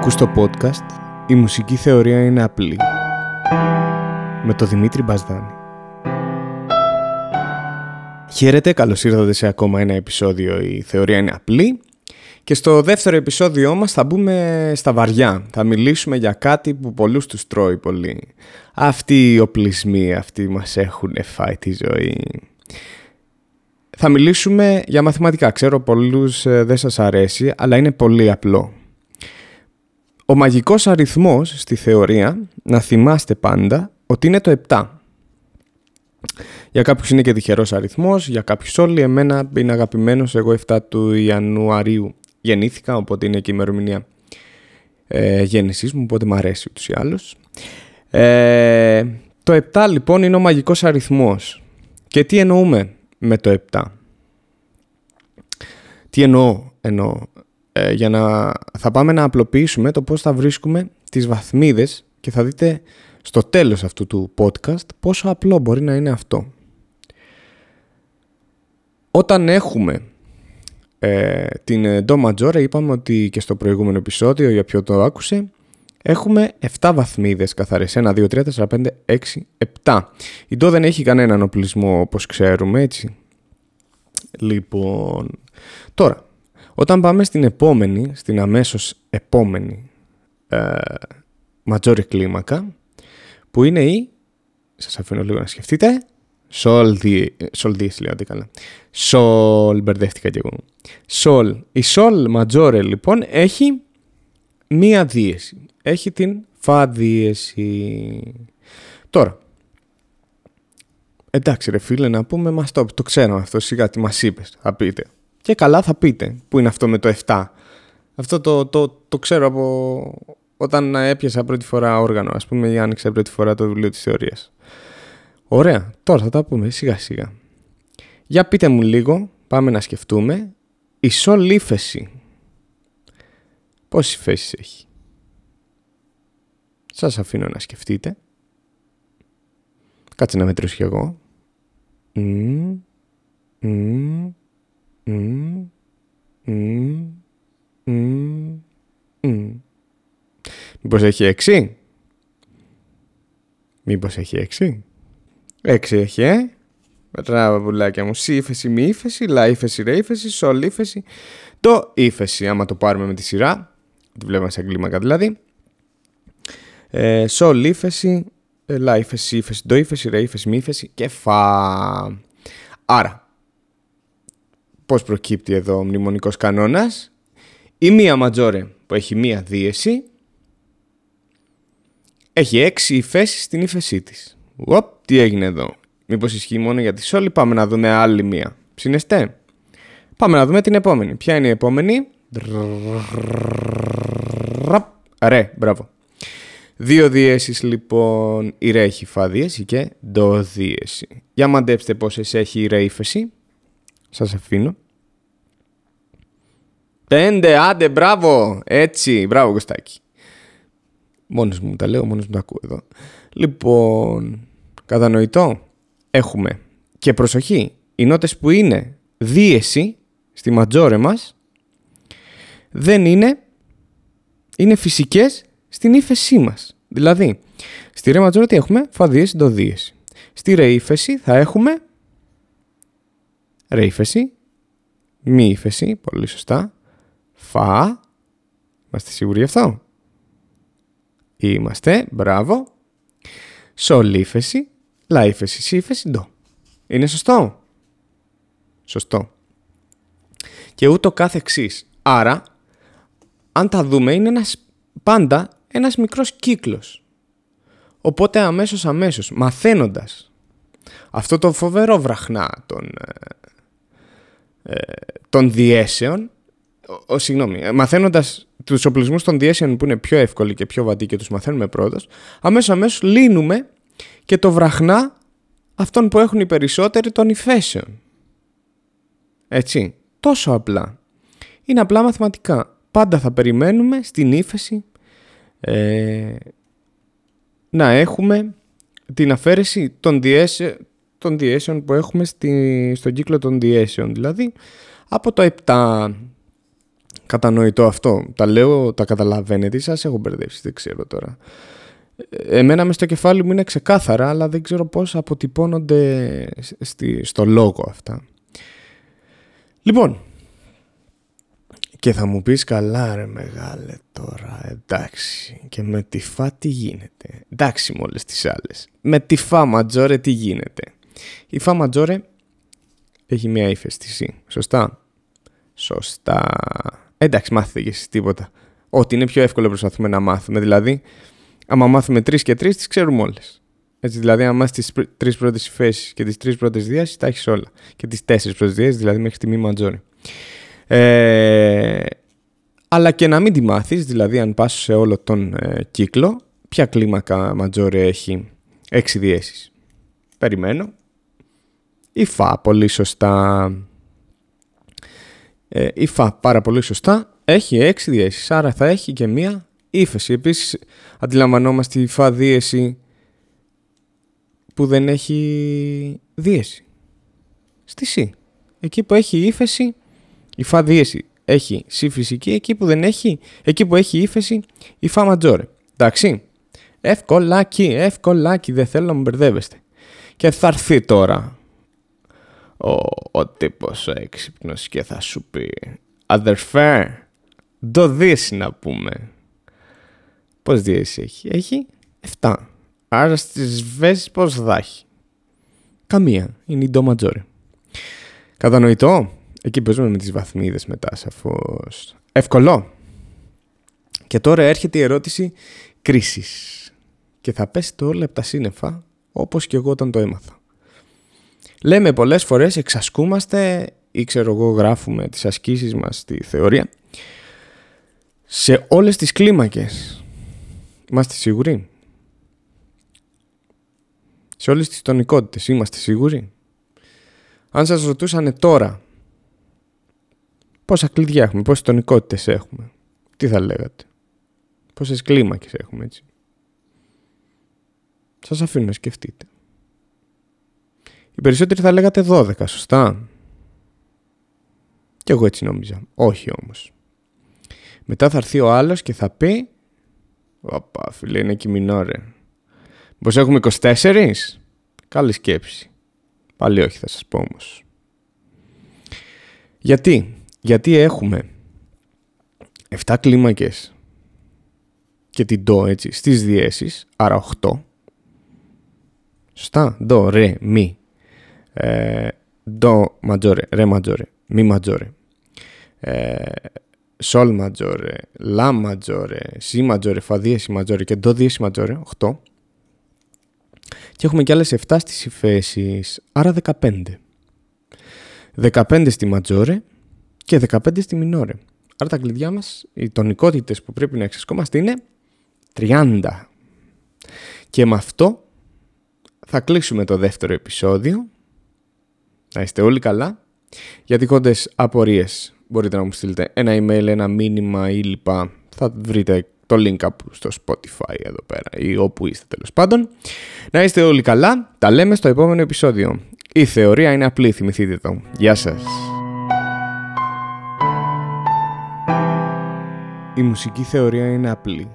Ακούς το podcast «Η μουσική θεωρία είναι απλή» με το Δημήτρη Μπασδάνη. Χαίρετε, καλώς ήρθατε σε ακόμα ένα επεισόδιο «Η θεωρία είναι απλή» και στο δεύτερο επεισόδιό μας θα μπούμε στα βαριά. Θα μιλήσουμε για κάτι που πολλούς τους τρώει πολύ. Αυτοί οι οπλισμοί, αυτοί μας έχουν φάει τη ζωή. Θα μιλήσουμε για μαθηματικά. Ξέρω πολλούς ε, δεν σας αρέσει, αλλά είναι πολύ απλό. Ο μαγικός αριθμός στη θεωρία, να θυμάστε πάντα, ότι είναι το 7. Για κάποιους είναι και τυχερός αριθμός, για κάποιους όλοι. Εμένα είναι αγαπημένος, εγώ 7 του Ιανουαρίου γεννήθηκα, οπότε είναι και η ημερομηνία ε, γέννησής μου, οπότε μου αρέσει ούτως ή άλλως. Ε, το 7 λοιπόν είναι ο μαγικός αριθμός. Και τι εννοούμε με το 7. Τι εννοώ, εννοώ ε, για να θα πάμε να απλοποιήσουμε το πώς θα βρίσκουμε τις βαθμίδες και θα δείτε στο τέλος αυτού του podcast πόσο απλό μπορεί να είναι αυτό. Όταν έχουμε ε, την Do Majore είπαμε ότι και στο προηγούμενο επεισόδιο για ποιο το άκουσε έχουμε 7 βαθμίδες καθαρές. 1, 2, 3, 4, 5, 6, 7 η Do δεν έχει κανέναν οπλισμό όπως ξέρουμε έτσι. Λοιπόν τώρα όταν πάμε στην επόμενη, στην αμέσως επόμενη ε, ματζόρι κλίμακα, που είναι η, σας αφήνω λίγο να σκεφτείτε, Sol, sol λέω καλά. Sol, μπερδεύτηκα κι εγώ. Sol. Η Sol Majore λοιπόν έχει μία δίεση. Έχει την Φα δίεση. Τώρα, εντάξει ρε φίλε να πούμε, μας το, το ξέρω αυτό σιγά τι μας είπες, θα πείτε. Και καλά θα πείτε που είναι αυτό με το 7. Αυτό το, το, το ξέρω από όταν έπιασα πρώτη φορά όργανο, ας πούμε, ή άνοιξα πρώτη φορά το βιβλίο της θεωρίας. Ωραία, τώρα θα τα πούμε σιγά σιγά. Για πείτε μου λίγο, πάμε να σκεφτούμε, η σολ ύφεση. Πόσες θέσεις έχει; Σας αφήνω να σκεφτείτε. Κάτσε να μετρήσω κι εγώ. Mm, mm, Mm, mm, mm, Μήπως έχει έξι; Μήπως έχει έξι; Έξι έχει, ε; Μπράβο, πουλάκια μου. Σι ύφεση, μη ύφεση, λα ύφεση, ρε ύφεση, σολ ύφεση. Το ύφεση, άμα το πάρουμε με τη σειρά. Τη βλέπουμε σε κλίμακα δηλαδή. Ε, σολ ύφεση, ε, λα ύφεση, ύφεση, το ύφεση, ρε ύφεση, μη ύφεση και φα. Άρα, πώς προκύπτει εδώ ο μνημονικός κανόνας. Η μία ματζόρε που έχει μία δίεση έχει έξι υφέσεις στην ύφεσή της. Οπ, τι έγινε εδώ. Μήπως ισχύει μόνο για τη σόλη, πάμε να δούμε άλλη μία. Ψινεστέ. Πάμε να δούμε την επόμενη. Ποια είναι η επόμενη; Ρε, μπράβο. Δύο δίεσεις λοιπόν, η ρε έχει φα δίεση και ντο δίεση. Για μαντέψτε πόσες έχει η ρε ύφεση. Σας αφήνω. Πέντε, άντε, μπράβο. Έτσι, μπράβο Κωστάκη. Μόνος μου τα λέω, μόνος μου τα ακούω εδώ. Λοιπόν, κατανοητό. Έχουμε και προσοχή. Οι νότες που είναι δίεση στη ματζόρε μας δεν είναι, είναι φυσικές στην ύφεσή μας. Δηλαδή, στη ρε ματζόρε τι έχουμε, φα δίεση, το δίεση. Στη ρε ύφεση θα έχουμε ρε ύφεση, μη ύφεση, πολύ σωστά, φα. Είμαστε σίγουροι γι' αυτό; Είμαστε, μπράβο. Σολ ύφεση, λα ύφεση, σι ύφεση, ντο. Είναι σωστό; Σωστό. Και ούτω κάθε εξή. Άρα, αν τα δούμε, είναι ένας, πάντα ένας μικρός κύκλος. Οπότε αμέσως αμέσως, μαθαίνοντας αυτό το φοβερό βραχνά των, ε, ε των διέσεων, ο, συγγνώμη, ε, μαθαίνοντας τους οπλισμούς των διέσεων που είναι πιο εύκολοι και πιο βατοί και τους μαθαίνουμε πρώτος, αμέσως αμέσως λύνουμε και το βραχνά αυτών που έχουν οι περισσότεροι των υφέσεων. Έτσι. Τόσο απλά. Είναι απλά μαθηματικά. Πάντα θα περιμένουμε στην ύφεση ε, να έχουμε την αφαίρεση των, διέσεων, των διέσεων που έχουμε στη, στον κύκλο των διέσεων. Δηλαδή από το 7 κατανοητό αυτό. Τα λέω, τα καταλαβαίνετε, σας έχω μπερδέψει, δεν ξέρω τώρα. Ε, εμένα μες στο κεφάλι μου είναι ξεκάθαρα, αλλά δεν ξέρω πώς αποτυπώνονται στη, στο λόγο αυτά. Λοιπόν, και θα μου πεις καλά ρε μεγάλε τώρα, εντάξει. Και με τη φά τι γίνεται; Εντάξει με όλες τις άλλες. Με τη φά ματζόρε τι γίνεται; Η φά ματζόρε έχει μια ύφαιστηση. Σωστά. Σωστά. Εντάξει μάθετε και εσείς τίποτα. Ό,τι είναι πιο εύκολο προσπαθούμε να μάθουμε. Δηλαδή, άμα μάθουμε τρεις και τρεις, τις ξέρουμε όλες. Έτσι, δηλαδή, αν μάθει τις τρεις πρώτες υφέσεις και τις τρεις πρώτες διάσεις, τα έχεις όλα. Και τις τέσσερις πρώτες διάσεις, δηλαδή μέχρι τη μη ματζόρε. Ε, αλλά και να μην τη μάθεις, δηλαδή αν πας σε όλο τον ε, κύκλο, ποια κλίμακα ματζόρε έχει 6 διέσεις. Περιμένω. Η Φα πολύ σωστά. Ε, η Φα πάρα πολύ σωστά έχει 6 διέσεις, άρα θα έχει και μία ύφεση. Επίσης αντιλαμβανόμαστε η Φα δίεση που δεν έχει δίεση. Στη Σι. Εκεί που έχει ύφεση η φα δίεση έχει σι φυσική, εκεί που δεν έχει, εκεί που έχει ύφεση η φα ματζόρε. Εντάξει. Εύκολάκι, εύκολάκι, δεν θέλω να μου μπερδεύεστε. Και θα έρθει τώρα ο, ο τύπος ο έξυπνος και θα σου πει Αδερφέ, το δύση να πούμε. Πώς δύση έχει; Έχει 7. Άρα στις βέσεις πώς θα έχει; Καμία. Είναι η ντο ματζόρε. Κατανοητό. Εκεί παίζουμε με τις βαθμίδες μετά σαφώς. Εύκολο. Και τώρα έρχεται η ερώτηση κρίσης. Και θα πέσετε όλα από τα σύννεφα, όπως και εγώ όταν το έμαθα. Λέμε πολλές φορές εξασκούμαστε ή ξέρω εγώ γράφουμε τις ασκήσεις μας στη θεωρία σε όλες τις κλίμακες. Είμαστε σίγουροι; Σε όλες τις τονικότητες είμαστε σίγουροι; Αν σας ρωτούσανε τώρα Πόσα κλειδιά έχουμε, πόσες τονικότητες έχουμε. Τι θα λέγατε; Πόσες κλίμακες έχουμε έτσι; Σας αφήνω να σκεφτείτε. Οι περισσότεροι θα λέγατε 12, σωστά; Κι εγώ έτσι νόμιζα. Όχι όμως. Μετά θα έρθει ο άλλος και θα πει Οπα φίλε είναι και μινόρε. Πως έχουμε 24? Καλή σκέψη. Πάλι όχι θα σας πω όμως. Γιατί γιατί έχουμε 7 κλίμακες και την ντο έτσι στις διέσεις, άρα 8. Σωστά, ντο, ρε, μη. Ε, ντο ματζόρε, ρε ματζόρε, μη ματζόρε. Ε, σολ ματζόρε, λα ματζόρε, σι ματζόρε, φα δίεση ματζόρε και ντο δίεση ματζόρε, 8. Και έχουμε και άλλες 7 στις υφέσεις, άρα 15. 15 στη ματζόρε και 15 στη μινόρε. Άρα τα κλειδιά μας, οι τονικότητες που πρέπει να εξασκόμαστε είναι 30. Και με αυτό θα κλείσουμε το δεύτερο επεισόδιο. Να είστε όλοι καλά. Για τυχόντες απορίες μπορείτε να μου στείλετε ένα email, ένα μήνυμα ή λοιπά. Θα βρείτε το link κάπου στο Spotify εδώ πέρα ή όπου είστε τέλος πάντων. Να είστε όλοι καλά. Τα λέμε στο επόμενο επεισόδιο. Η θεωρία είναι απλή, θυμηθείτε το. Γεια σας. Η μουσική θεωρία είναι απλή.